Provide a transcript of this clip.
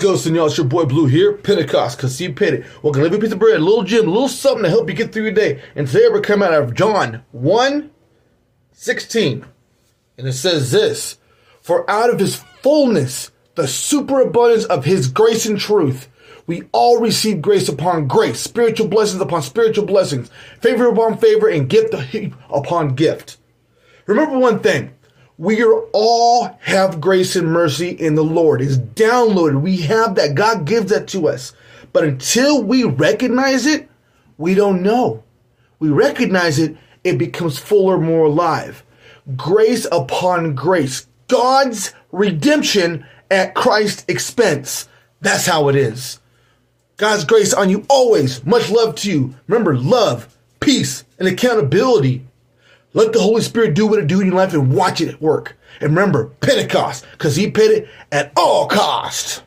What's on, y'all? It's your boy Blue here, Pentecost, cause he paid it. Leave you a piece of bread, little a little something to help you get through your day. And today we're coming out of John 1, 16. And it says this, For out of his fullness, the superabundance of his grace and truth, we all receive grace upon grace, spiritual blessings upon spiritual blessings, favor upon favor, and gift upon gift. Remember one thing. We are all have grace and mercy in the Lord. It's downloaded. We have that. God gives that to us. But until we recognize it, we don't know. We recognize it, it becomes fuller, more alive. Grace upon grace. God's redemption at Christ's expense. That's how it is. God's grace on you always. Much love to you. Remember, love, peace, and accountability. Let the Holy Spirit do what it do in your life and watch it work. And remember, Pentecost, because he paid it at all cost.